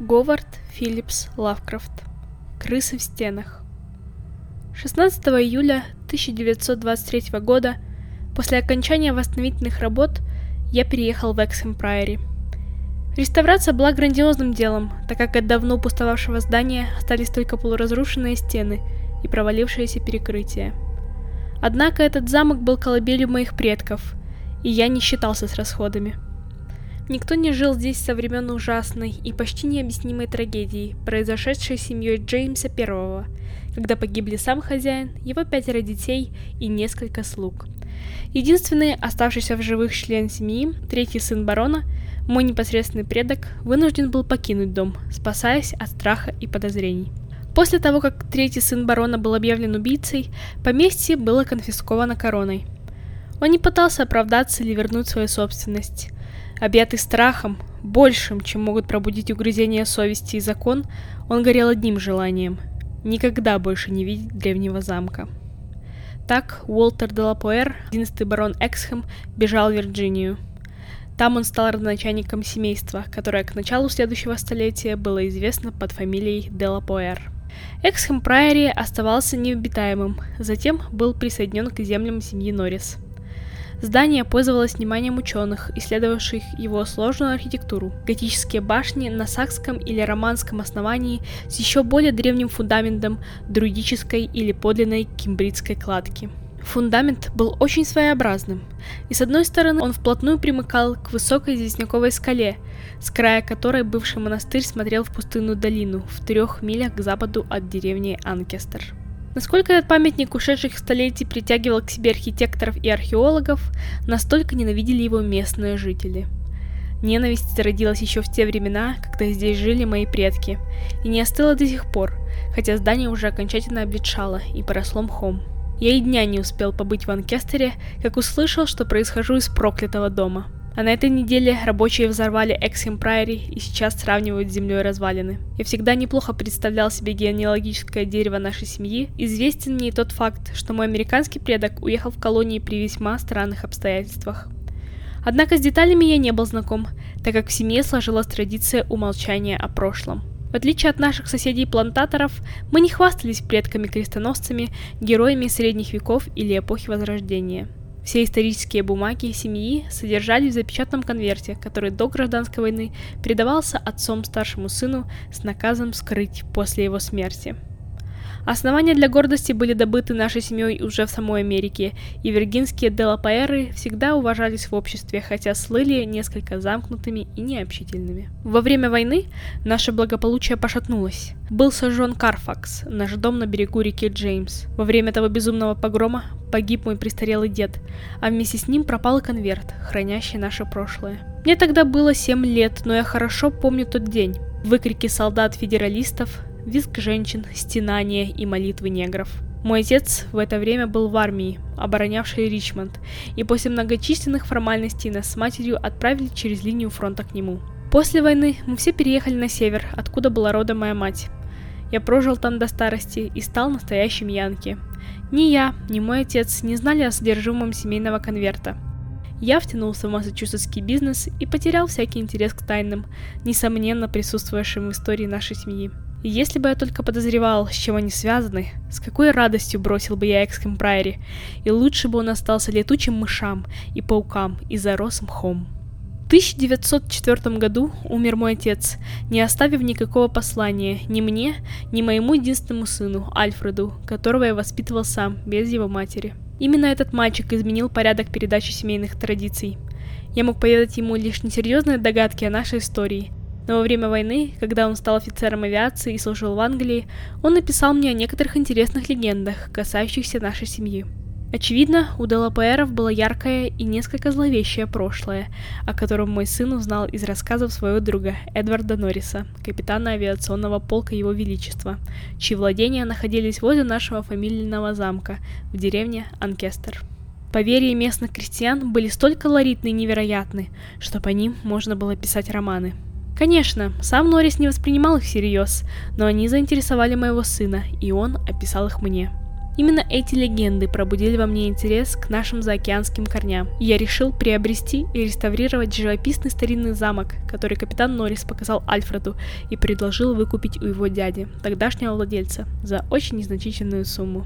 Говард Филлипс Лавкрафт. Крысы в стенах. 16 июля 1923 года, после окончания восстановительных работ, я переехал в Эксхем Прайори. Реставрация была грандиозным делом, так как от давно пустовавшего здания остались только полуразрушенные стены и провалившиеся перекрытия. Однако этот замок был колыбелью моих предков, и я не считался с расходами. Никто не жил здесь со времен ужасной и почти необъяснимой трагедии, произошедшей с семьей Джеймса I, когда погибли сам хозяин, его пятеро детей и несколько слуг. Единственный оставшийся в живых член семьи, третий сын барона, мой непосредственный предок, вынужден был покинуть дом, спасаясь от страха и подозрений. После того, как третий сын барона был объявлен убийцей, поместье было конфисковано короной. Он не пытался оправдаться или вернуть свою собственность. Объятый страхом, большим, чем могут пробудить угрызения совести и закон, он горел одним желанием — никогда больше не видеть древнего замка. Так Уолтер де Лапуэр, 11 барон Эксхэм, бежал в Вирджинию. Там он стал родоначальником семейства, которое к началу следующего столетия было известно под фамилией де Лапуэр. Эксхэм Прайори оставался необитаемым, затем был присоединен к землям семьи Норрис – Здание пользовалось вниманием ученых, исследовавших его сложную архитектуру. Готические башни на сакском или романском основании с еще более древним фундаментом друидической или подлинной кембридской кладки. Фундамент был очень своеобразным, и с одной стороны он вплотную примыкал к высокой известняковой скале, с края которой бывший монастырь смотрел в пустынную долину в трех милях к западу от деревни Анкестер. Насколько этот памятник ушедших столетий притягивал к себе архитекторов и археологов, настолько ненавидели его местные жители. Ненависть зародилась еще в те времена, когда здесь жили мои предки, и не остыла до сих пор, хотя здание уже окончательно обветшало и поросло мхом. Я и дня не успел побыть в Анкестере, как услышал, что происхожу из проклятого дома – а на этой неделе рабочие взорвали Эксхем Прайори и сейчас сравнивают с землей развалины. Я всегда неплохо представлял себе генеалогическое дерево нашей семьи. Известен мне тот факт, что мой американский предок уехал в колонии при весьма странных обстоятельствах. Однако с деталями я не был знаком, так как в семье сложилась традиция умолчания о прошлом. В отличие от наших соседей-плантаторов, мы не хвастались предками-крестоносцами, героями средних веков или эпохи Возрождения – все исторические бумаги семьи содержались в запечатанном конверте, который до гражданской войны передавался отцом старшему сыну с наказом скрыть после его смерти. Основания для гордости были добыты нашей семьей уже в самой Америке, и виргинские делапаэры всегда уважались в обществе, хотя слыли несколько замкнутыми и необщительными. Во время войны наше благополучие пошатнулось. Был сожжен Карфакс, наш дом на берегу реки Джеймс. Во время того безумного погрома погиб мой престарелый дед, а вместе с ним пропал конверт, хранящий наше прошлое. Мне тогда было 7 лет, но я хорошо помню тот день. Выкрики солдат-федералистов, визг женщин, стенания и молитвы негров. Мой отец в это время был в армии, оборонявшей Ричмонд, и после многочисленных формальностей нас с матерью отправили через линию фронта к нему. После войны мы все переехали на север, откуда была родом моя мать. Я прожил там до старости и стал настоящим Янки. Ни я, ни мой отец не знали о содержимом семейного конверта. Я втянулся в массачусетский бизнес и потерял всякий интерес к тайнам, несомненно присутствующим в истории нашей семьи. И если бы я только подозревал, с чем они связаны, с какой радостью бросил бы я Экском и лучше бы он остался летучим мышам и паукам и зарос мхом. В 1904 году умер мой отец, не оставив никакого послания ни мне, ни моему единственному сыну, Альфреду, которого я воспитывал сам, без его матери. Именно этот мальчик изменил порядок передачи семейных традиций. Я мог поведать ему лишь несерьезные догадки о нашей истории – но во время войны, когда он стал офицером авиации и служил в Англии, он написал мне о некоторых интересных легендах, касающихся нашей семьи. Очевидно, у Делапаэров было яркое и несколько зловещее прошлое, о котором мой сын узнал из рассказов своего друга Эдварда Норриса, капитана авиационного полка Его Величества, чьи владения находились возле нашего фамильного замка в деревне Анкестер. Поверья местных крестьян были столь колоритны и невероятны, что по ним можно было писать романы. Конечно, сам Норрис не воспринимал их всерьез, но они заинтересовали моего сына, и он описал их мне. Именно эти легенды пробудили во мне интерес к нашим заокеанским корням, и я решил приобрести и реставрировать живописный старинный замок, который капитан Норрис показал Альфреду и предложил выкупить у его дяди, тогдашнего владельца, за очень незначительную сумму.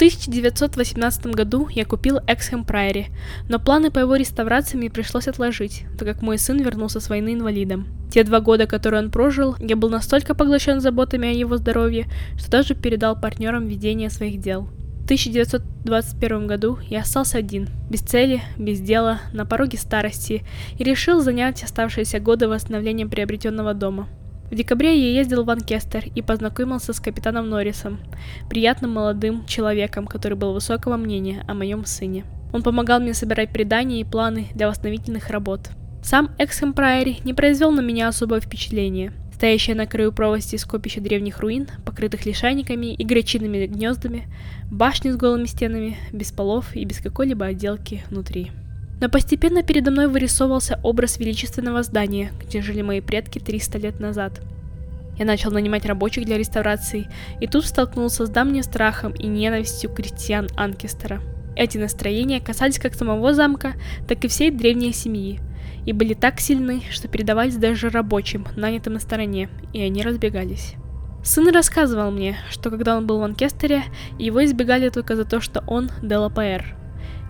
1918 году я купил Эксхэм Прайори, но планы по его реставрации мне пришлось отложить, так как мой сын вернулся с войны инвалидом. Те два года, которые он прожил, я был настолько поглощен заботами о его здоровье, что даже передал партнерам ведение своих дел. В 1921 году я остался один, без цели, без дела, на пороге старости, и решил занять оставшиеся годы восстановлением приобретенного дома – в декабре я ездил в Анкестер и познакомился с капитаном Норрисом, приятным молодым человеком, который был высокого мнения о моем сыне. Он помогал мне собирать предания и планы для восстановительных работ. Сам Эксхэм не произвел на меня особое впечатление. Стоящее на краю провости скопище древних руин, покрытых лишайниками и гречиными гнездами, башни с голыми стенами, без полов и без какой-либо отделки внутри. Но постепенно передо мной вырисовывался образ величественного здания, где жили мои предки 300 лет назад. Я начал нанимать рабочих для реставрации, и тут столкнулся с давним страхом и ненавистью крестьян Анкестера. Эти настроения касались как самого замка, так и всей древней семьи, и были так сильны, что передавались даже рабочим, нанятым на стороне, и они разбегались. Сын рассказывал мне, что когда он был в Анкестере, его избегали только за то, что он Делапаэр,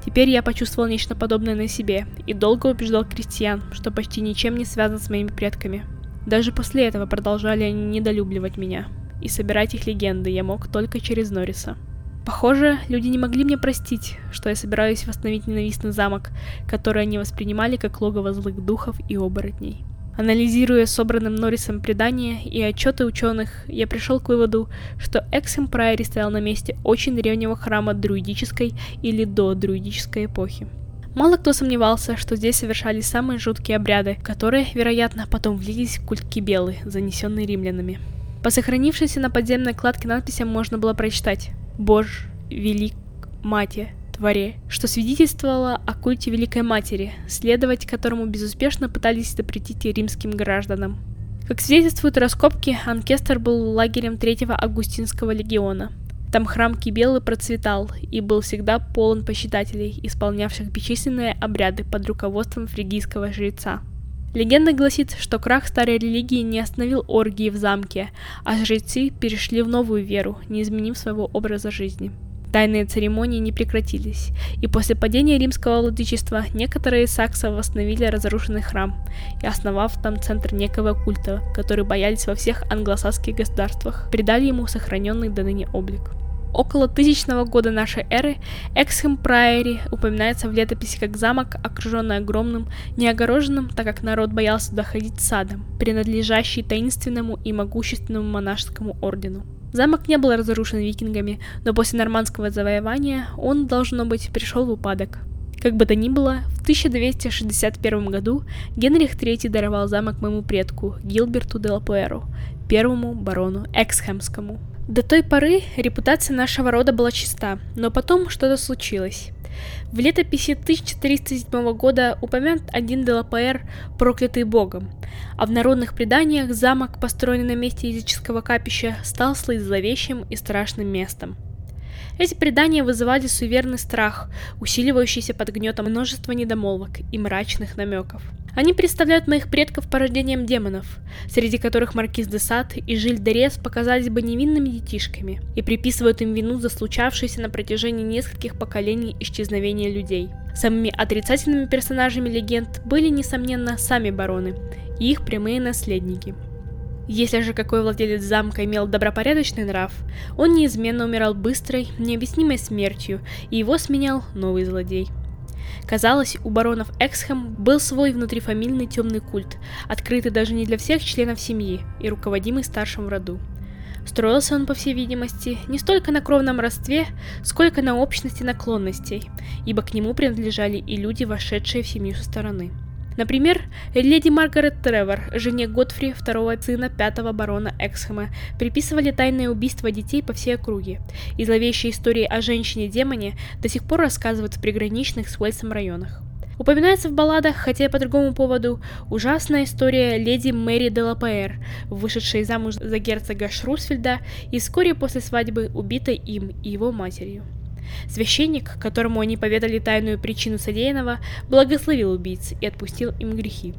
Теперь я почувствовал нечто подобное на себе и долго убеждал крестьян, что почти ничем не связан с моими предками. Даже после этого продолжали они недолюбливать меня, и собирать их легенды я мог только через Норриса. Похоже, люди не могли мне простить, что я собираюсь восстановить ненавистный замок, который они воспринимали как логово злых духов и оборотней. Анализируя собранным Норрисом предания и отчеты ученых, я пришел к выводу, что Эксем Прайори стоял на месте очень древнего храма друидической или до друидической эпохи. Мало кто сомневался, что здесь совершались самые жуткие обряды, которые, вероятно, потом влились в культ Кибелы, занесенный римлянами. По сохранившейся на подземной кладке надписям можно было прочитать «Бож, велик, мати, дворе, что свидетельствовало о культе Великой Матери, следовать которому безуспешно пытались запретить римским гражданам. Как свидетельствуют раскопки, Анкестер был лагерем Третьего Августинского легиона. Там храм Кибелы процветал и был всегда полон почитателей, исполнявших бесчисленные обряды под руководством фригийского жреца. Легенда гласит, что крах старой религии не остановил оргии в замке, а жрецы перешли в новую веру, не изменив своего образа жизни. Тайные церемонии не прекратились, и после падения римского владычества некоторые саксы восстановили разрушенный храм и, основав там центр некого культа, который боялись во всех англосакских государствах, придали ему сохраненный до ныне облик. Около тысячного года нашей эры Эксхэм Прайори упоминается в летописи как замок, окруженный огромным, неогороженным, так как народ боялся доходить садом, принадлежащий таинственному и могущественному монашескому ордену. Замок не был разрушен викингами, но после нормандского завоевания он, должно быть, пришел в упадок. Как бы то ни было, в 1261 году Генрих III даровал замок моему предку, Гилберту де Лапуэру, первому барону Эксхэмскому. До той поры репутация нашего рода была чиста, но потом что-то случилось. В летописи 1407 года упомянут один Делапаэр, проклятый богом, а в народных преданиях замок, построенный на месте языческого капища, стал слыть зловещим и страшным местом. Эти предания вызывали суеверный страх, усиливающийся под гнетом множества недомолвок и мрачных намеков – они представляют моих предков порождением демонов, среди которых Маркиз де Сад и Жиль де Рес показались бы невинными детишками, и приписывают им вину за случавшееся на протяжении нескольких поколений исчезновения людей. Самыми отрицательными персонажами легенд были, несомненно, сами бароны и их прямые наследники. Если же какой владелец замка имел добропорядочный нрав, он неизменно умирал быстрой, необъяснимой смертью, и его сменял новый злодей – Казалось, у баронов Эксхэм был свой внутрифамильный темный культ, открытый даже не для всех членов семьи и руководимый старшим в роду. Строился он, по всей видимости, не столько на кровном родстве, сколько на общности наклонностей, ибо к нему принадлежали и люди, вошедшие в семью со стороны. Например, леди Маргарет Тревор, жене Готфри, второго сына пятого барона Эксхэма, приписывали тайное убийство детей по всей округе, и зловещие истории о женщине-демоне до сих пор рассказывают в приграничных с Уэльсом районах. Упоминается в балладах, хотя и по другому поводу, ужасная история леди Мэри де вышедшей замуж за герцога Шрусфельда и вскоре после свадьбы убитой им и его матерью. Священник, которому они поведали тайную причину содеянного, благословил убийц и отпустил им грехи.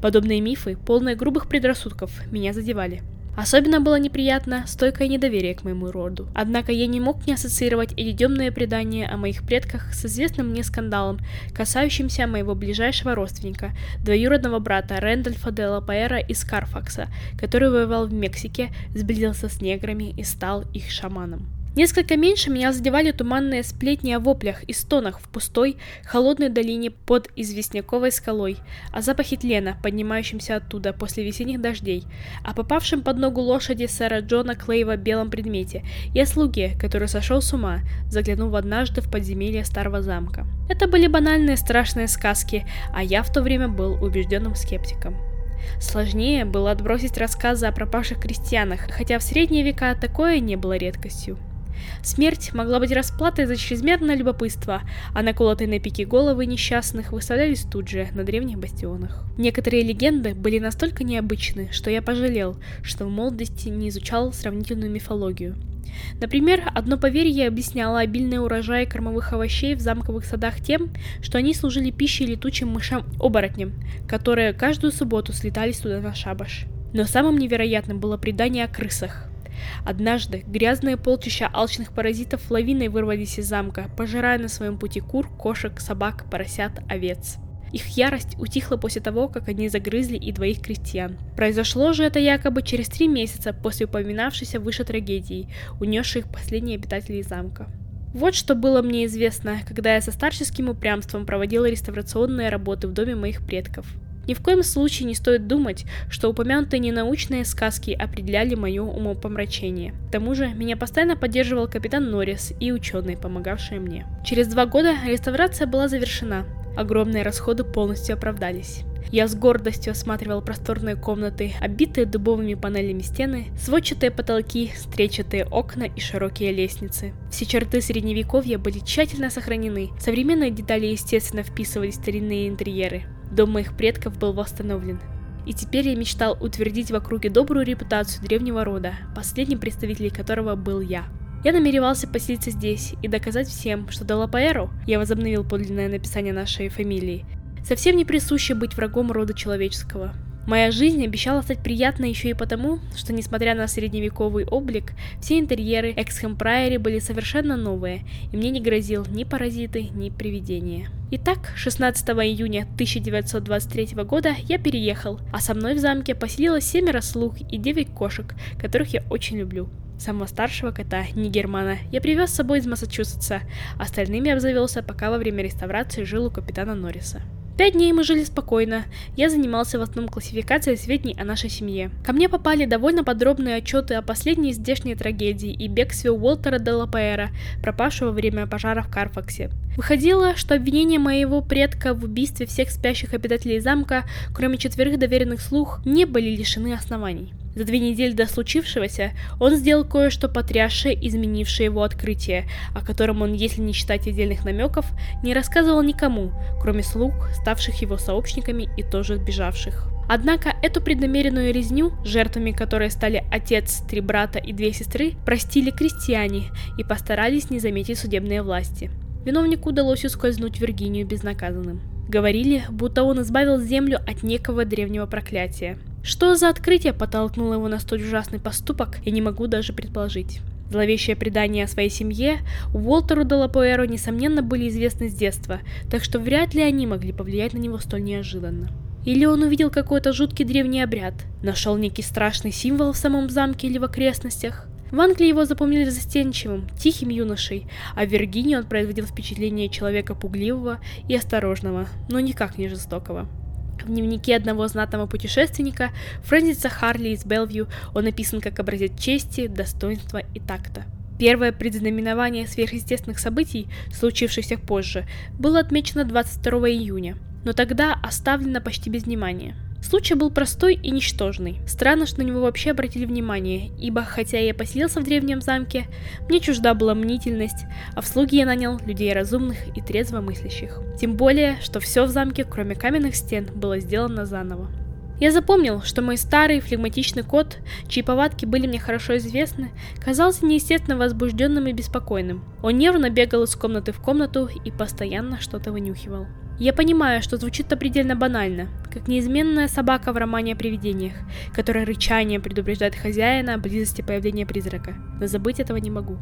Подобные мифы, полные грубых предрассудков, меня задевали – Особенно было неприятно стойкое недоверие к моему роду. Однако я не мог не ассоциировать эти темные предания о моих предках с известным мне скандалом, касающимся моего ближайшего родственника, двоюродного брата Рэндольфа де Лапаэра из Карфакса, который воевал в Мексике, сблизился с неграми и стал их шаманом. Несколько меньше меня задевали туманные сплетни о воплях и стонах в пустой, холодной долине под известняковой скалой, о запахе тлена, поднимающемся оттуда после весенних дождей, о попавшем под ногу лошади сэра Джона Клейва белом предмете и о слуге, который сошел с ума, заглянув однажды в подземелье старого замка. Это были банальные страшные сказки, а я в то время был убежденным скептиком. Сложнее было отбросить рассказы о пропавших крестьянах, хотя в средние века такое не было редкостью. Смерть могла быть расплатой за чрезмерное любопытство, а наколотые на пике головы несчастных выставлялись тут же, на древних бастионах. Некоторые легенды были настолько необычны, что я пожалел, что в молодости не изучал сравнительную мифологию. Например, одно поверье объясняло обильный урожай кормовых овощей в замковых садах тем, что они служили пищей летучим мышам-оборотням, которые каждую субботу слетались туда на шабаш. Но самым невероятным было предание о крысах. Однажды грязные полчища алчных паразитов лавиной вырвались из замка, пожирая на своем пути кур, кошек, собак, поросят, овец. Их ярость утихла после того, как они загрызли и двоих крестьян. Произошло же это якобы через три месяца после упоминавшейся выше трагедии, унесшей их последние обитателей замка. Вот что было мне известно, когда я со старческим упрямством проводила реставрационные работы в доме моих предков. Ни в коем случае не стоит думать, что упомянутые ненаучные сказки определяли мое умопомрачение. К тому же, меня постоянно поддерживал капитан Норрис и ученые, помогавшие мне. Через два года реставрация была завершена. Огромные расходы полностью оправдались. Я с гордостью осматривал просторные комнаты, обитые дубовыми панелями стены, сводчатые потолки, стречатые окна и широкие лестницы. Все черты средневековья были тщательно сохранены, современные детали естественно вписывались в старинные интерьеры. Дом моих предков был восстановлен. И теперь я мечтал утвердить в округе добрую репутацию древнего рода, последним представителем которого был я. Я намеревался поселиться здесь и доказать всем, что Далапаэру, я возобновил подлинное написание нашей фамилии, совсем не присуще быть врагом рода человеческого. Моя жизнь обещала стать приятной еще и потому, что несмотря на средневековый облик, все интерьеры Эксхэм Прайори были совершенно новые, и мне не грозил ни паразиты, ни привидения. Итак, 16 июня 1923 года я переехал, а со мной в замке поселилось семеро слуг и девять кошек, которых я очень люблю. Самого старшего кота, Нигермана, я привез с собой из Массачусетса, остальными обзавелся, пока во время реставрации жил у капитана Норриса. Пять дней мы жили спокойно. Я занимался в основном классификацией сведений о нашей семье. Ко мне попали довольно подробные отчеты о последней здешней трагедии и бегстве Уолтера де Лапаэра, пропавшего во время пожара в Карфаксе. Выходило, что обвинения моего предка в убийстве всех спящих обитателей замка, кроме четверых доверенных слух, не были лишены оснований. За две недели до случившегося он сделал кое-что потрясшее, изменившее его открытие, о котором он, если не считать отдельных намеков, не рассказывал никому, кроме слуг, ставших его сообщниками и тоже сбежавших. Однако эту преднамеренную резню, жертвами которой стали отец, три брата и две сестры, простили крестьяне и постарались не заметить судебные власти. Виновнику удалось ускользнуть в Виргинию безнаказанным. Говорили, будто он избавил землю от некого древнего проклятия. Что за открытие подтолкнуло его на столь ужасный поступок, я не могу даже предположить. Зловещие предания о своей семье Уолтеру Делапуэру несомненно были известны с детства, так что вряд ли они могли повлиять на него столь неожиданно. Или он увидел какой-то жуткий древний обряд, нашел некий страшный символ в самом замке или в окрестностях. В Англии его запомнили застенчивым, тихим юношей, а в Виргинии он производил впечатление человека пугливого и осторожного, но никак не жестокого. В дневнике одного знатного путешественника, Фрэнсиса Харли из Белвью, он написан как образец чести, достоинства и такта. Первое предзнаменование сверхъестественных событий, случившихся позже, было отмечено 22 июня, но тогда оставлено почти без внимания. Случай был простой и ничтожный. Странно, что на него вообще обратили внимание, ибо, хотя я поселился в древнем замке, мне чужда была мнительность, а в слуги я нанял людей разумных и трезво мыслящих. Тем более, что все в замке, кроме каменных стен, было сделано заново. Я запомнил, что мой старый флегматичный кот, чьи повадки были мне хорошо известны, казался неестественно возбужденным и беспокойным. Он нервно бегал из комнаты в комнату и постоянно что-то вынюхивал. Я понимаю, что звучит-то предельно банально, как неизменная собака в романе о привидениях, которая рычанием предупреждает хозяина о близости появления призрака, но забыть этого не могу.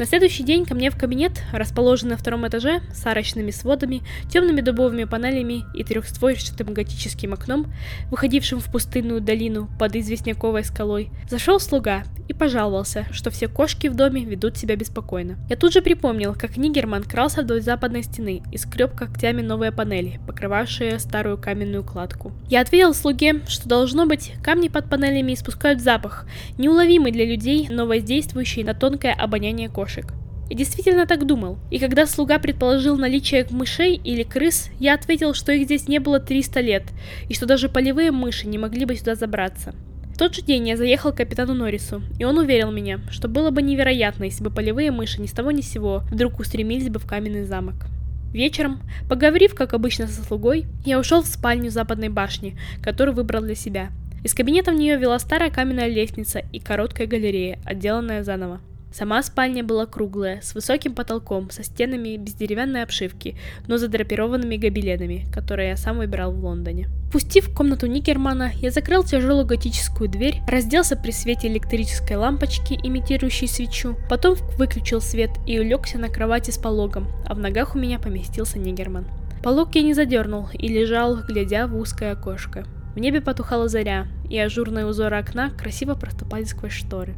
На следующий день ко мне в кабинет, расположенный на втором этаже, с арочными сводами, темными дубовыми панелями и трехстворчатым готическим окном, выходившим в пустынную долину под известняковой скалой, зашел слуга и пожаловался, что все кошки в доме ведут себя беспокойно. Я тут же припомнил, как Нигерман крался вдоль западной стены и скреб когтями новые панели, покрывавшие старую каменную кладку. Я ответил слуге, что должно быть, камни под панелями испускают запах, неуловимый для людей, но воздействующий на тонкое обоняние кошек кошек. Я действительно так думал. И когда слуга предположил наличие мышей или крыс, я ответил, что их здесь не было 300 лет, и что даже полевые мыши не могли бы сюда забраться. В тот же день я заехал к капитану Норрису, и он уверил меня, что было бы невероятно, если бы полевые мыши ни с того ни с сего вдруг устремились бы в каменный замок. Вечером, поговорив, как обычно, со слугой, я ушел в спальню западной башни, которую выбрал для себя. Из кабинета в нее вела старая каменная лестница и короткая галерея, отделанная заново. Сама спальня была круглая, с высоким потолком, со стенами без деревянной обшивки, но задрапированными гобеленами, которые я сам выбирал в Лондоне. Пустив в комнату Никермана, я закрыл тяжелую готическую дверь, разделся при свете электрической лампочки, имитирующей свечу, потом выключил свет и улегся на кровати с пологом, а в ногах у меня поместился Нигерман. Полог я не задернул и лежал, глядя в узкое окошко. В небе потухала заря, и ажурные узоры окна красиво проступали сквозь шторы.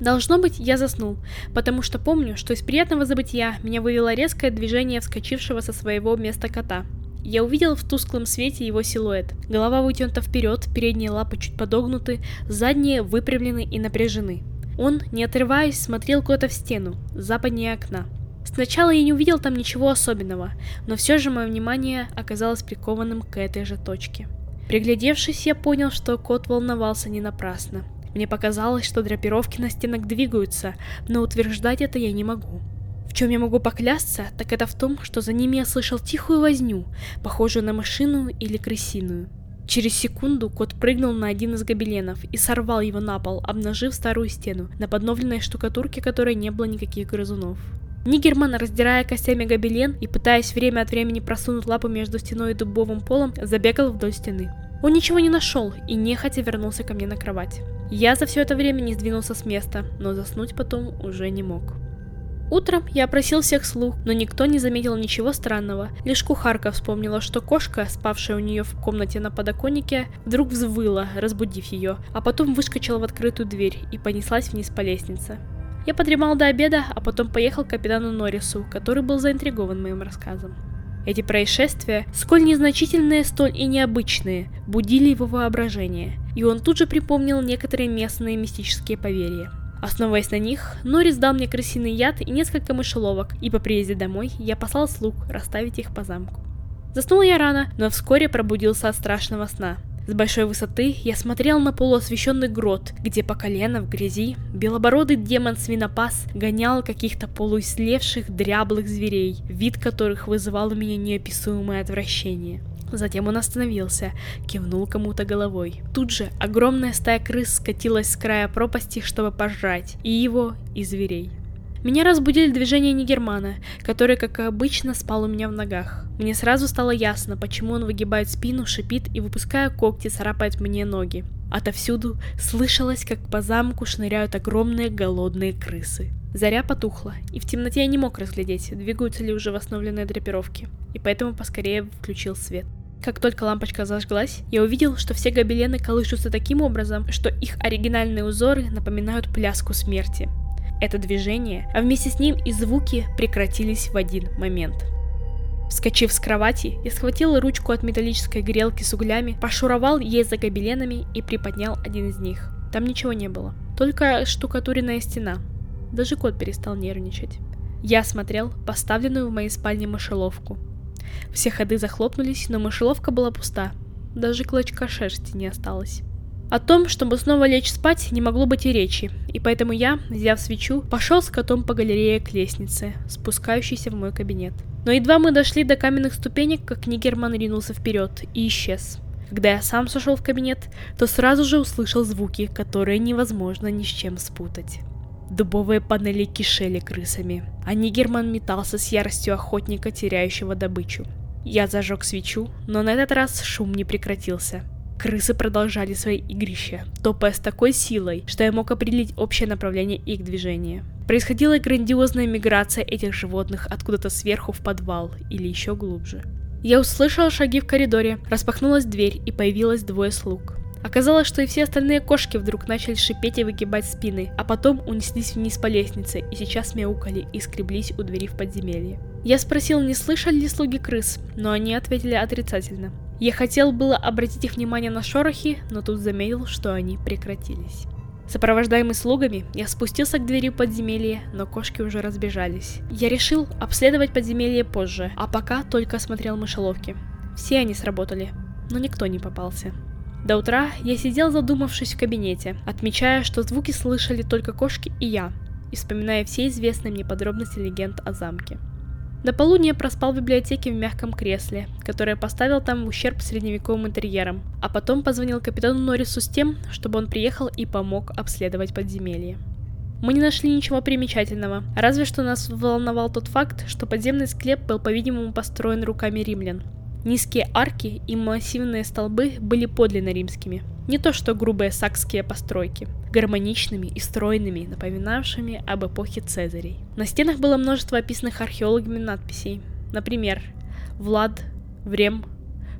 Должно быть, я заснул, потому что помню, что из приятного забытия меня вывело резкое движение вскочившего со своего места кота. Я увидел в тусклом свете его силуэт. Голова вытянута вперед, передние лапы чуть подогнуты, задние выпрямлены и напряжены. Он, не отрываясь, смотрел куда-то в стену, западнее окна. Сначала я не увидел там ничего особенного, но все же мое внимание оказалось прикованным к этой же точке. Приглядевшись, я понял, что кот волновался не напрасно. Мне показалось, что драпировки на стенах двигаются, но утверждать это я не могу. В чем я могу поклясться, так это в том, что за ними я слышал тихую возню, похожую на машину или крысиную. Через секунду кот прыгнул на один из гобеленов и сорвал его на пол, обнажив старую стену, на подновленной штукатурке которой не было никаких грызунов. Нигерман, раздирая костями гобелен и пытаясь время от времени просунуть лапу между стеной и дубовым полом, забегал вдоль стены. Он ничего не нашел и нехотя вернулся ко мне на кровать. Я за все это время не сдвинулся с места, но заснуть потом уже не мог. Утром я опросил всех слух, но никто не заметил ничего странного. Лишь кухарка вспомнила, что кошка, спавшая у нее в комнате на подоконнике, вдруг взвыла, разбудив ее, а потом выскочила в открытую дверь и понеслась вниз по лестнице. Я подремал до обеда, а потом поехал к капитану Норрису, который был заинтригован моим рассказом. Эти происшествия, сколь незначительные, столь и необычные, будили его воображение, и он тут же припомнил некоторые местные мистические поверья. Основываясь на них, Норрис дал мне крысиный яд и несколько мышеловок, и по приезде домой я послал слуг расставить их по замку. Заснул я рано, но вскоре пробудился от страшного сна. С большой высоты я смотрел на полуосвещенный грот, где по колено в грязи белобородый демон-свинопас гонял каких-то полуислевших дряблых зверей, вид которых вызывал у меня неописуемое отвращение. Затем он остановился, кивнул кому-то головой. Тут же огромная стая крыс скатилась с края пропасти, чтобы пожрать и его, и зверей. Меня разбудили движения Нигермана, который, как обычно, спал у меня в ногах. Мне сразу стало ясно, почему он выгибает спину, шипит и, выпуская когти, царапает мне ноги. Отовсюду слышалось, как по замку шныряют огромные голодные крысы. Заря потухла, и в темноте я не мог разглядеть, двигаются ли уже восстановленные драпировки, и поэтому поскорее включил свет. Как только лампочка зажглась, я увидел, что все гобелены колышутся таким образом, что их оригинальные узоры напоминают пляску смерти. Это движение, а вместе с ним и звуки прекратились в один момент. Вскочив с кровати, я схватил ручку от металлической грелки с углями, пошуровал ей за гобеленами и приподнял один из них. Там ничего не было, только штукатуренная стена. Даже кот перестал нервничать. Я смотрел поставленную в моей спальне мышеловку. Все ходы захлопнулись, но мышеловка была пуста. даже клочка шерсти не осталось. О том, чтобы снова лечь спать, не могло быть и речи, и поэтому я, взяв свечу, пошел с котом по галерее к лестнице, спускающейся в мой кабинет. Но едва мы дошли до каменных ступенек, как Нигерман ринулся вперед и исчез. Когда я сам сошел в кабинет, то сразу же услышал звуки, которые невозможно ни с чем спутать. Дубовые панели кишели крысами, а Нигерман метался с яростью охотника, теряющего добычу. Я зажег свечу, но на этот раз шум не прекратился. Крысы продолжали свои игрища, топая с такой силой, что я мог определить общее направление их движения. Происходила грандиозная миграция этих животных откуда-то сверху в подвал или еще глубже. Я услышал шаги в коридоре, распахнулась дверь и появилось двое слуг. Оказалось, что и все остальные кошки вдруг начали шипеть и выгибать спины, а потом унеслись вниз по лестнице и сейчас мяукали и скреблись у двери в подземелье. Я спросил, не слышали ли слуги крыс, но они ответили отрицательно. Я хотел было обратить их внимание на шорохи, но тут заметил, что они прекратились. Сопровождаемый слугами, я спустился к двери подземелья, но кошки уже разбежались. Я решил обследовать подземелье позже, а пока только осмотрел мышеловки. Все они сработали, но никто не попался. До утра я сидел задумавшись в кабинете, отмечая, что звуки слышали только кошки и я, и вспоминая все известные мне подробности легенд о замке. До полудня проспал в библиотеке в мягком кресле, которое поставил там в ущерб средневековым интерьерам, а потом позвонил капитану Норрису с тем, чтобы он приехал и помог обследовать подземелье. Мы не нашли ничего примечательного, разве что нас волновал тот факт, что подземный склеп был, по-видимому, построен руками римлян, Низкие арки и массивные столбы были подлинно римскими. Не то что грубые сакские постройки, гармоничными и стройными, напоминавшими об эпохе Цезарей. На стенах было множество описанных археологами надписей. Например, «Влад», «Врем»,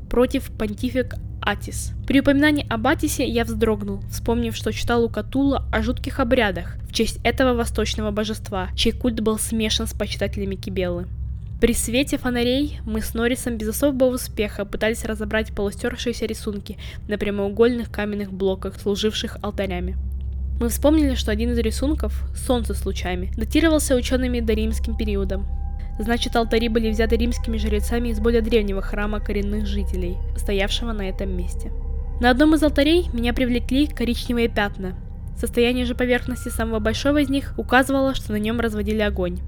«Против понтифик Атис». При упоминании об Атисе я вздрогнул, вспомнив, что читал у Катула о жутких обрядах в честь этого восточного божества, чей культ был смешан с почитателями Кибелы. При свете фонарей мы с Норрисом без особого успеха пытались разобрать полустершиеся рисунки на прямоугольных каменных блоках, служивших алтарями. Мы вспомнили, что один из рисунков, солнце с лучами, датировался учеными доримским периодом. Значит, алтари были взяты римскими жрецами из более древнего храма коренных жителей, стоявшего на этом месте. На одном из алтарей меня привлекли коричневые пятна. Состояние же поверхности самого большого из них указывало, что на нем разводили огонь.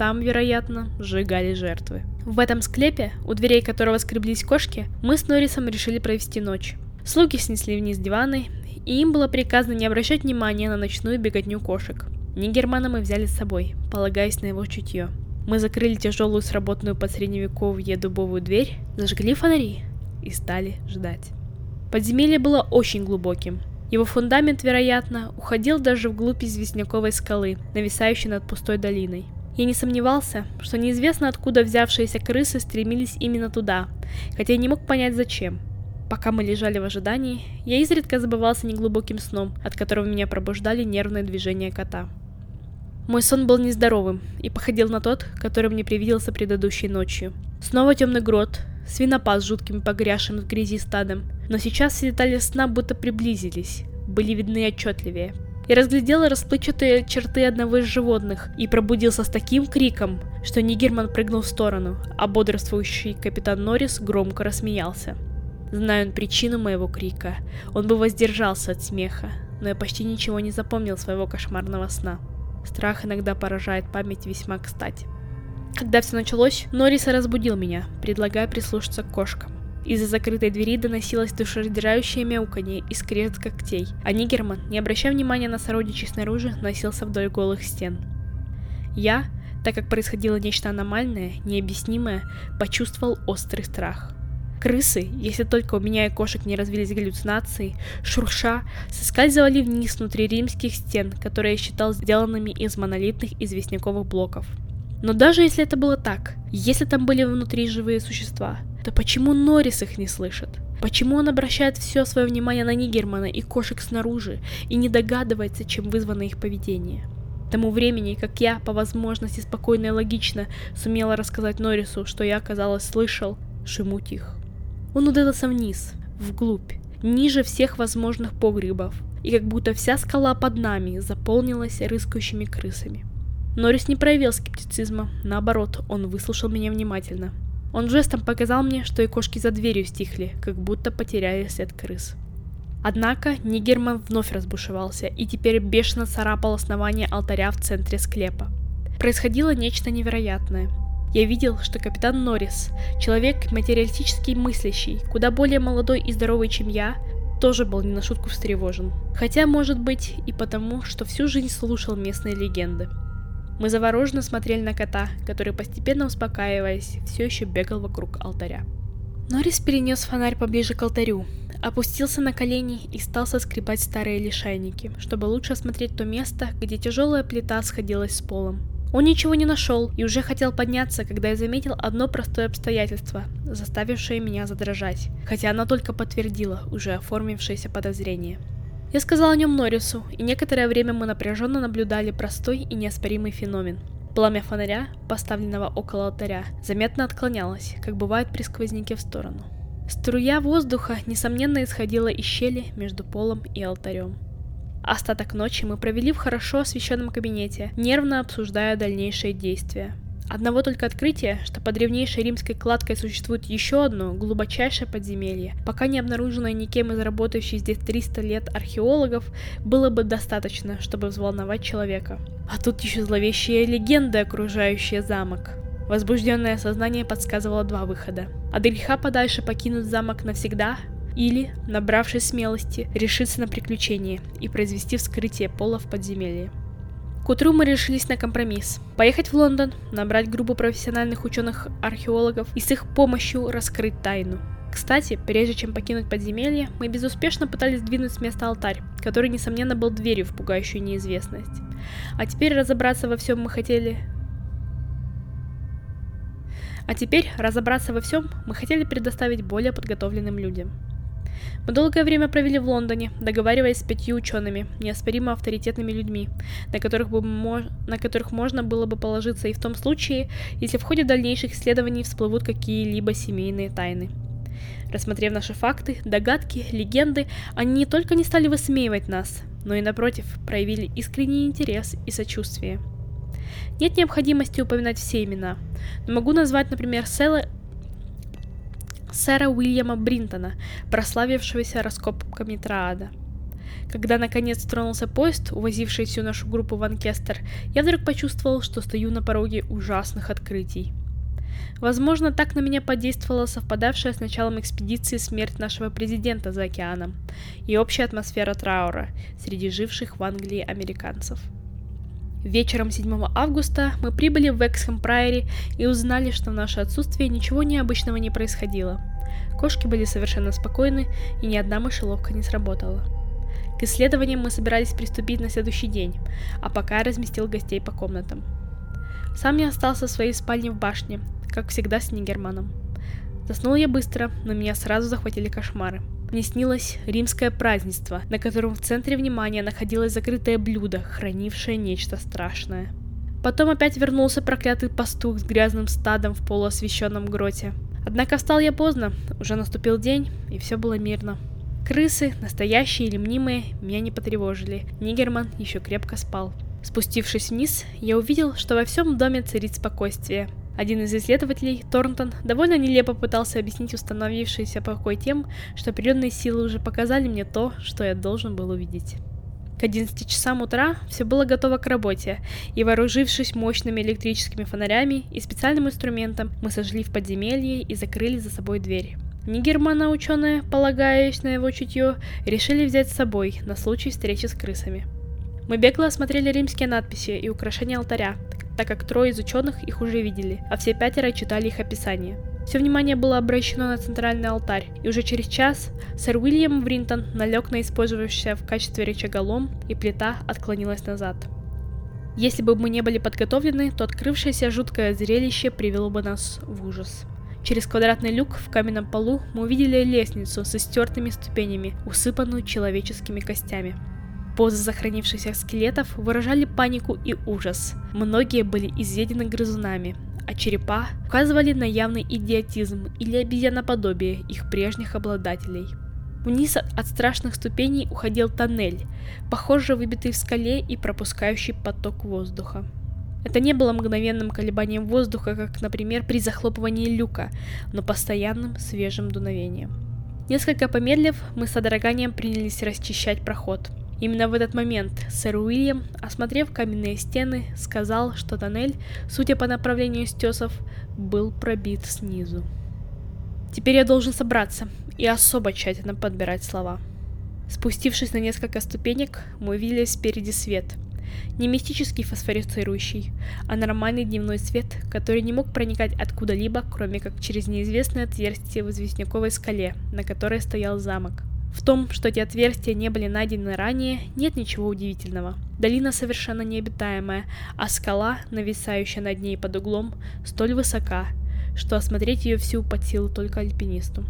Там, вероятно, сжигали жертвы. В этом склепе, у дверей которого скреблись кошки, мы с Норрисом решили провести ночь. Слуги снесли вниз диваны, и им было приказано не обращать внимания на ночную беготню кошек. Нигермана мы взяли с собой, полагаясь на его чутье. Мы закрыли тяжелую сработанную под средневековье дубовую дверь, зажгли фонари и стали ждать. Подземелье было очень глубоким. Его фундамент, вероятно, уходил даже вглубь известняковой скалы, нависающей над пустой долиной. Я не сомневался, что неизвестно откуда взявшиеся крысы стремились именно туда, хотя я не мог понять зачем. Пока мы лежали в ожидании, я изредка забывался неглубоким сном, от которого меня пробуждали нервные движения кота. Мой сон был нездоровым и походил на тот, который мне привиделся предыдущей ночью. Снова темный грот, свинопас с жутким погрязшим в грязи стадом, но сейчас все детали сна будто приблизились, были видны отчетливее, и разглядел расплывчатые черты одного из животных и пробудился с таким криком, что Нигерман прыгнул в сторону, а бодрствующий капитан Норрис громко рассмеялся. Зная он причину моего крика, он бы воздержался от смеха, но я почти ничего не запомнил своего кошмарного сна. Страх иногда поражает память весьма кстати. Когда все началось, Норрис разбудил меня, предлагая прислушаться к кошкам. Из-за закрытой двери доносилось душераздирающее мяуканье и скрежет когтей, а Нигерман, не обращая внимания на сородичей снаружи, носился вдоль голых стен. Я, так как происходило нечто аномальное, необъяснимое, почувствовал острый страх. Крысы, если только у меня и кошек не развились галлюцинации, шурша, соскальзывали вниз внутри римских стен, которые я считал сделанными из монолитных известняковых блоков. Но даже если это было так, если там были внутри живые существа, то почему Норрис их не слышит? Почему он обращает все свое внимание на Нигермана и кошек снаружи и не догадывается, чем вызвано их поведение? К тому времени, как я, по возможности спокойно и логично, сумела рассказать Норрису, что я, казалось, слышал, Шим утих. Он удалился вниз, вглубь, ниже всех возможных погребов, и как будто вся скала под нами заполнилась рыскающими крысами. Норрис не проявил скептицизма, наоборот, он выслушал меня внимательно. Он жестом показал мне, что и кошки за дверью стихли, как будто потеряли след крыс. Однако Нигерман вновь разбушевался и теперь бешено царапал основание алтаря в центре склепа. Происходило нечто невероятное. Я видел, что капитан Норрис, человек материалистически мыслящий, куда более молодой и здоровый, чем я, тоже был не на шутку встревожен. Хотя, может быть, и потому, что всю жизнь слушал местные легенды. Мы завороженно смотрели на кота, который, постепенно успокаиваясь, все еще бегал вокруг алтаря. Норрис перенес фонарь поближе к алтарю, опустился на колени и стал соскребать старые лишайники, чтобы лучше осмотреть то место, где тяжелая плита сходилась с полом. Он ничего не нашел и уже хотел подняться, когда я заметил одно простое обстоятельство, заставившее меня задрожать, хотя оно только подтвердило уже оформившееся подозрение. Я сказал о нем Норрису, и некоторое время мы напряженно наблюдали простой и неоспоримый феномен. Пламя фонаря, поставленного около алтаря, заметно отклонялось, как бывает при сквозняке в сторону. Струя воздуха, несомненно, исходила из щели между полом и алтарем. Остаток ночи мы провели в хорошо освещенном кабинете, нервно обсуждая дальнейшие действия. Одного только открытия, что под древнейшей римской кладкой существует еще одно глубочайшее подземелье, пока не обнаруженное никем из работающих здесь 300 лет археологов, было бы достаточно, чтобы взволновать человека. А тут еще зловещие легенды, окружающие замок. Возбужденное сознание подсказывало два выхода. От подальше покинуть замок навсегда, или, набравшись смелости, решиться на приключение и произвести вскрытие пола в подземелье. К утру мы решились на компромисс. Поехать в Лондон, набрать группу профессиональных ученых-археологов и с их помощью раскрыть тайну. Кстати, прежде чем покинуть подземелье, мы безуспешно пытались двинуть с места алтарь, который, несомненно, был дверью в пугающую неизвестность. А теперь разобраться во всем мы хотели... А теперь разобраться во всем мы хотели предоставить более подготовленным людям. Мы долгое время провели в Лондоне, договариваясь с пятью учеными, неоспоримо авторитетными людьми, на которых, бы на которых можно было бы положиться и в том случае, если в ходе дальнейших исследований всплывут какие-либо семейные тайны. Рассмотрев наши факты, догадки, легенды, они не только не стали высмеивать нас, но и, напротив, проявили искренний интерес и сочувствие. Нет необходимости упоминать все имена, но могу назвать, например, Сэла сэра Уильяма Бринтона, прославившегося раскопками Траада. Когда наконец тронулся поезд, увозивший всю нашу группу в Анкестер, я вдруг почувствовал, что стою на пороге ужасных открытий. Возможно, так на меня подействовала совпадавшая с началом экспедиции смерть нашего президента за океаном и общая атмосфера траура среди живших в Англии американцев. Вечером 7 августа мы прибыли в Эксхэм Прайори и узнали, что в наше отсутствие ничего необычного не происходило. Кошки были совершенно спокойны, и ни одна мышеловка не сработала. К исследованиям мы собирались приступить на следующий день, а пока я разместил гостей по комнатам. Сам я остался в своей спальне в башне, как всегда с Нигерманом. Заснул я быстро, но меня сразу захватили кошмары – мне снилось римское празднество, на котором в центре внимания находилось закрытое блюдо, хранившее нечто страшное. Потом опять вернулся проклятый пастух с грязным стадом в полуосвещенном гроте. Однако встал я поздно, уже наступил день, и все было мирно. Крысы, настоящие или мнимые, меня не потревожили. Нигерман еще крепко спал. Спустившись вниз, я увидел, что во всем доме царит спокойствие. Один из исследователей, Торнтон, довольно нелепо пытался объяснить установившийся покой тем, что природные силы уже показали мне то, что я должен был увидеть. К 11 часам утра все было готово к работе, и вооружившись мощными электрическими фонарями и специальным инструментом, мы сожгли в подземелье и закрыли за собой дверь. Нигермана ученые, полагаясь на его чутье, решили взять с собой на случай встречи с крысами. Мы бегло осмотрели римские надписи и украшения алтаря, так как трое из ученых их уже видели, а все пятеро читали их описание. Все внимание было обращено на центральный алтарь, и уже через час сэр Уильям Вринтон налег на использовавшийся в качестве рычага и плита отклонилась назад. Если бы мы не были подготовлены, то открывшееся жуткое зрелище привело бы нас в ужас. Через квадратный люк в каменном полу мы увидели лестницу с истертыми ступенями, усыпанную человеческими костями. Позы сохранившихся скелетов выражали панику и ужас. Многие были изъедены грызунами, а черепа указывали на явный идиотизм или обезьяноподобие их прежних обладателей. Вниз от страшных ступеней уходил тоннель, похоже выбитый в скале и пропускающий поток воздуха. Это не было мгновенным колебанием воздуха, как, например, при захлопывании люка, но постоянным свежим дуновением. Несколько помедлив, мы с содроганием принялись расчищать проход. Именно в этот момент сэр Уильям, осмотрев каменные стены, сказал, что тоннель, судя по направлению стесов, был пробит снизу. Теперь я должен собраться и особо тщательно подбирать слова. Спустившись на несколько ступенек, мы увидели спереди свет. Не мистический фосфорицирующий, а нормальный дневной свет, который не мог проникать откуда-либо, кроме как через неизвестное отверстие в известняковой скале, на которой стоял замок. В том, что эти отверстия не были найдены ранее, нет ничего удивительного. Долина совершенно необитаемая, а скала, нависающая над ней под углом, столь высока, что осмотреть ее всю под силу только альпинисту.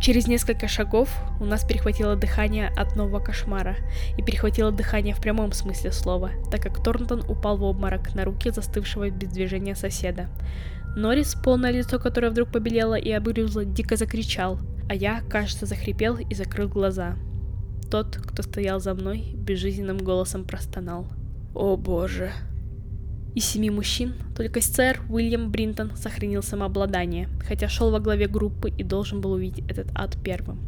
Через несколько шагов у нас перехватило дыхание от нового кошмара, и перехватило дыхание в прямом смысле слова, так как Торнтон упал в обморок на руки застывшего без движения соседа. Норрис, полное лицо которое вдруг побелело и обрюзло, дико закричал, а я, кажется, захрипел и закрыл глаза. Тот, кто стоял за мной, безжизненным голосом простонал. «О боже!» Из семи мужчин только сэр Уильям Бринтон сохранил самообладание, хотя шел во главе группы и должен был увидеть этот ад первым.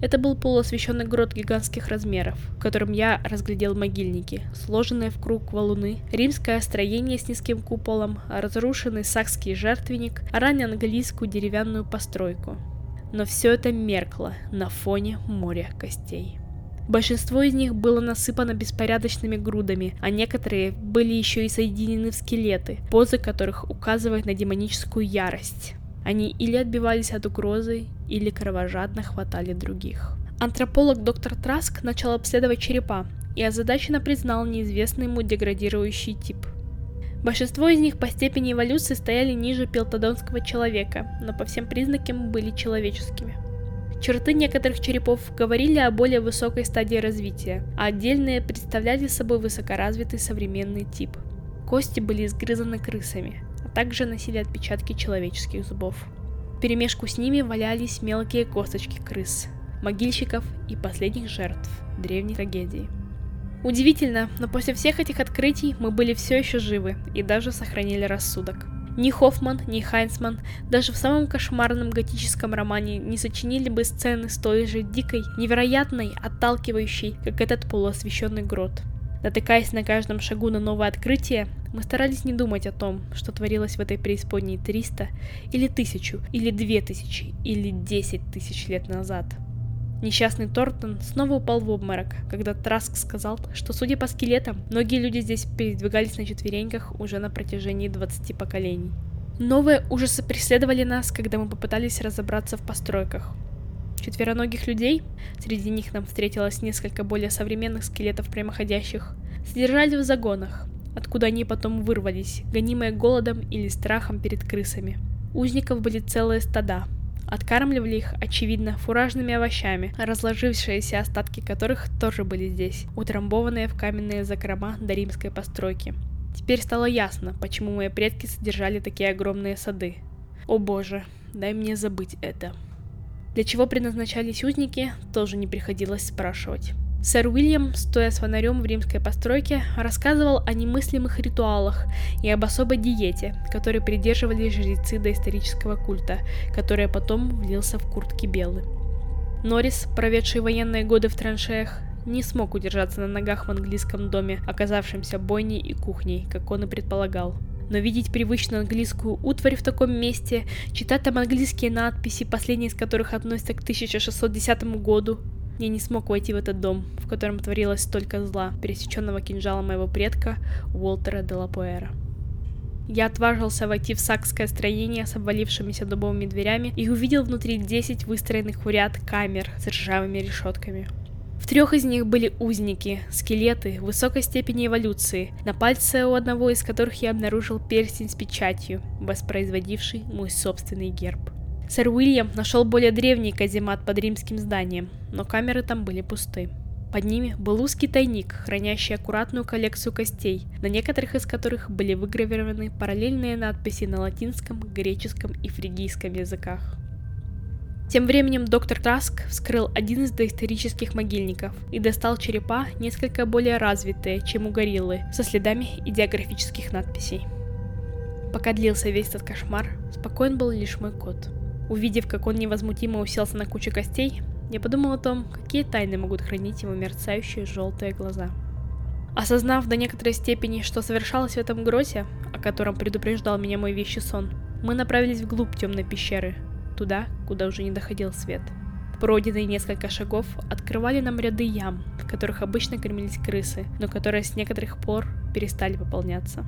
Это был полуосвещенный грот гигантских размеров, в котором я разглядел могильники, сложенные в круг валуны, римское строение с низким куполом, разрушенный сакский жертвенник, а английскую деревянную постройку. Но все это меркло на фоне моря костей. Большинство из них было насыпано беспорядочными грудами, а некоторые были еще и соединены в скелеты, позы которых указывают на демоническую ярость. Они или отбивались от угрозы, или кровожадно хватали других. Антрополог доктор Траск начал обследовать черепа и озадаченно признал неизвестный ему деградирующий тип. Большинство из них по степени эволюции стояли ниже пелтодонского человека, но по всем признакам были человеческими. Черты некоторых черепов говорили о более высокой стадии развития, а отдельные представляли собой высокоразвитый современный тип. Кости были изгрызаны крысами, а также носили отпечатки человеческих зубов. В перемешку с ними валялись мелкие косточки крыс, могильщиков и последних жертв древней трагедии. Удивительно, но после всех этих открытий мы были все еще живы и даже сохранили рассудок. Ни Хоффман, ни Хайнсман даже в самом кошмарном готическом романе не сочинили бы сцены столь же дикой, невероятной, отталкивающей, как этот полуосвещенный грот. Натыкаясь на каждом шагу на новое открытие, мы старались не думать о том, что творилось в этой преисподней 300, или 1000, или 2000, или 10 тысяч лет назад. Несчастный Тортон снова упал в обморок, когда Траск сказал, что, судя по скелетам, многие люди здесь передвигались на четвереньках уже на протяжении 20 поколений. Новые ужасы преследовали нас, когда мы попытались разобраться в постройках. Четвероногих людей, среди них нам встретилось несколько более современных скелетов прямоходящих, содержали в загонах, откуда они потом вырвались, гонимые голодом или страхом перед крысами. Узников были целые стада, Откармливали их, очевидно, фуражными овощами, разложившиеся остатки которых тоже были здесь, утрамбованные в каменные закрома до римской постройки. Теперь стало ясно, почему мои предки содержали такие огромные сады. О боже, дай мне забыть это. Для чего предназначались узники, тоже не приходилось спрашивать. Сэр Уильям, стоя с фонарем в римской постройке, рассказывал о немыслимых ритуалах и об особой диете, которой придерживались жрецы доисторического культа, которая потом влился в куртки Белы. Норрис, проведший военные годы в траншеях, не смог удержаться на ногах в английском доме, оказавшемся бойней и кухней, как он и предполагал. Но видеть привычную английскую утварь в таком месте, читать там английские надписи, последние из которых относятся к 1610 году, я не смог войти в этот дом, в котором творилось столько зла, пересеченного кинжалом моего предка Уолтера де Лапуэра. Я отважился войти в сакское строение с обвалившимися дубовыми дверями и увидел внутри 10 выстроенных в ряд камер с ржавыми решетками. В трех из них были узники, скелеты высокой степени эволюции, на пальце у одного из которых я обнаружил перстень с печатью, воспроизводивший мой собственный герб. Сэр Уильям нашел более древний каземат под римским зданием, но камеры там были пусты. Под ними был узкий тайник, хранящий аккуратную коллекцию костей, на некоторых из которых были выгравированы параллельные надписи на латинском, греческом и фригийском языках. Тем временем доктор Траск вскрыл один из доисторических могильников и достал черепа несколько более развитые, чем у гориллы, со следами идеографических надписей. Пока длился весь этот кошмар, спокоен был лишь мой кот. Увидев, как он невозмутимо уселся на кучу костей, я подумал о том, какие тайны могут хранить его мерцающие желтые глаза. Осознав до некоторой степени, что совершалось в этом гроте, о котором предупреждал меня мой вещий сон, мы направились вглубь темной пещеры, туда, куда уже не доходил свет. Пройденные несколько шагов открывали нам ряды ям, в которых обычно кормились крысы, но которые с некоторых пор перестали пополняться.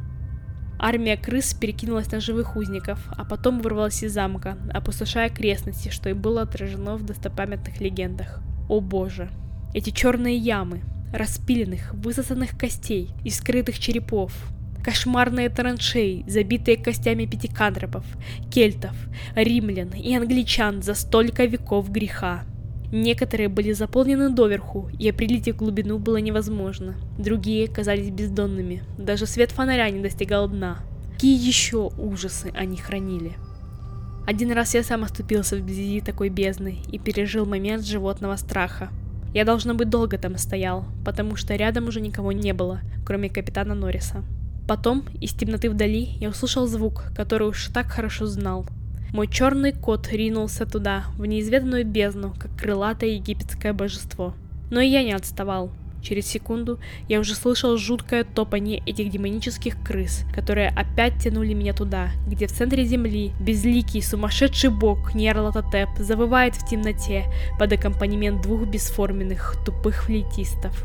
Армия крыс перекинулась на живых узников, а потом вырвалась из замка, опустошая окрестности, что и было отражено в достопамятных легендах. О боже! Эти черные ямы, распиленных, высосанных костей и скрытых черепов, кошмарные траншеи, забитые костями пятикантропов, кельтов, римлян и англичан за столько веков греха. Некоторые были заполнены доверху, и определить их глубину было невозможно. Другие казались бездонными. Даже свет фонаря не достигал дна. Какие еще ужасы они хранили? Один раз я сам оступился вблизи такой бездны и пережил момент животного страха. Я, должно быть, долго там стоял, потому что рядом уже никого не было, кроме капитана Норриса. Потом, из темноты вдали, я услышал звук, который уж так хорошо знал — мой черный кот ринулся туда, в неизведанную бездну, как крылатое египетское божество. Но и я не отставал. Через секунду я уже слышал жуткое топание этих демонических крыс, которые опять тянули меня туда, где в центре земли безликий сумасшедший бог Ньярлатотеп завывает в темноте под аккомпанемент двух бесформенных тупых флейтистов.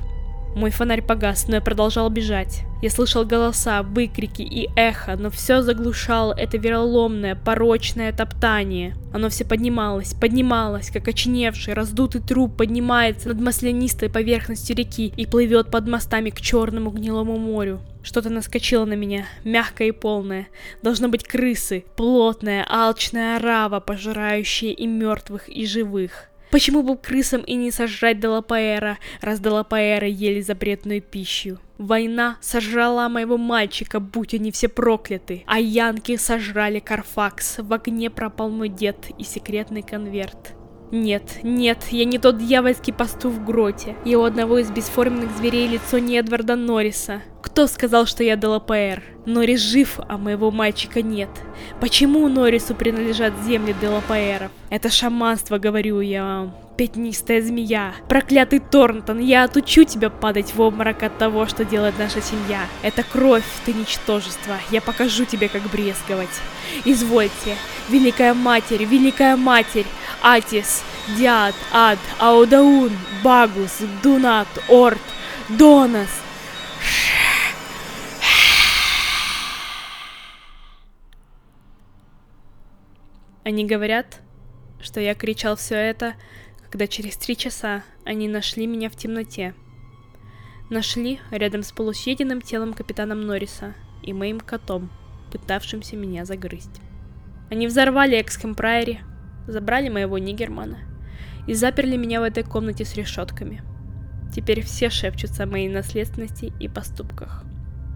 Мой фонарь погас, но я продолжал бежать. Я слышал голоса, выкрики и эхо, но все заглушало это вероломное, порочное топтание. Оно все поднималось, поднималось, как очиневший, раздутый труп поднимается над маслянистой поверхностью реки и плывет под мостами к черному гнилому морю. Что-то наскочило на меня, мягкое и полное. Должно быть крысы, плотная, алчная орава, пожирающая и мертвых, и живых. Почему бы крысам и не сожрать Делапаэра, раз Делапаэра ели запретную пищу? Война сожрала моего мальчика, будь они все прокляты, а янки сожрали Карфакс, в огне пропал мой дед и секретный конверт. Нет, нет, я не тот дьявольский пастух в гроте. Я у одного из бесформенных зверей лицо не Эдварда Норриса. Кто сказал, что я Делапаэр? Норрис жив, а моего мальчика нет. Почему Норрису принадлежат земли Делапаэров? Это шаманство, говорю я вам. Пятнистая змея. Проклятый Торнтон, я отучу тебя падать в обморок от того, что делает наша семья. Это кровь, ты ничтожество. Я покажу тебе, как брезговать. Извольте. Великая Матерь, Великая Матерь. Атис, Диад, Ад, Аудаун, Багус, Дунат, Орт, Донас. Они говорят, что я кричал все это, когда через три часа они нашли меня в темноте. Нашли рядом с полусъеденным телом капитаном Норриса и моим котом, пытавшимся меня загрызть. Они взорвали Экскомпрайери, забрали моего Нигермана и заперли меня в этой комнате с решетками. Теперь все шепчутся о моей наследственности и поступках.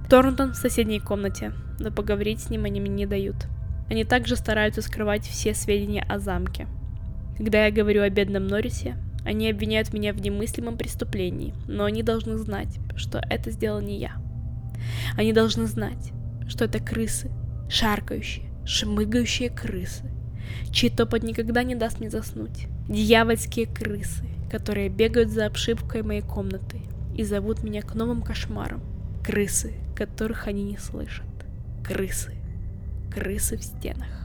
Торнтон в соседней комнате, но поговорить с ним они мне не дают. Они также стараются скрывать все сведения о замке. Когда я говорю о бедном Норрисе, они обвиняют меня в немыслимом преступлении, но они должны знать, что это сделал не я. Они должны знать, что это крысы, шаркающие, шмыгающие крысы, чей топот никогда не даст мне заснуть. Дьявольские крысы, которые бегают за обшивкой моей комнаты и зовут меня к новым кошмарам. Крысы, которых они не слышат. Крысы. Крысы в стенах.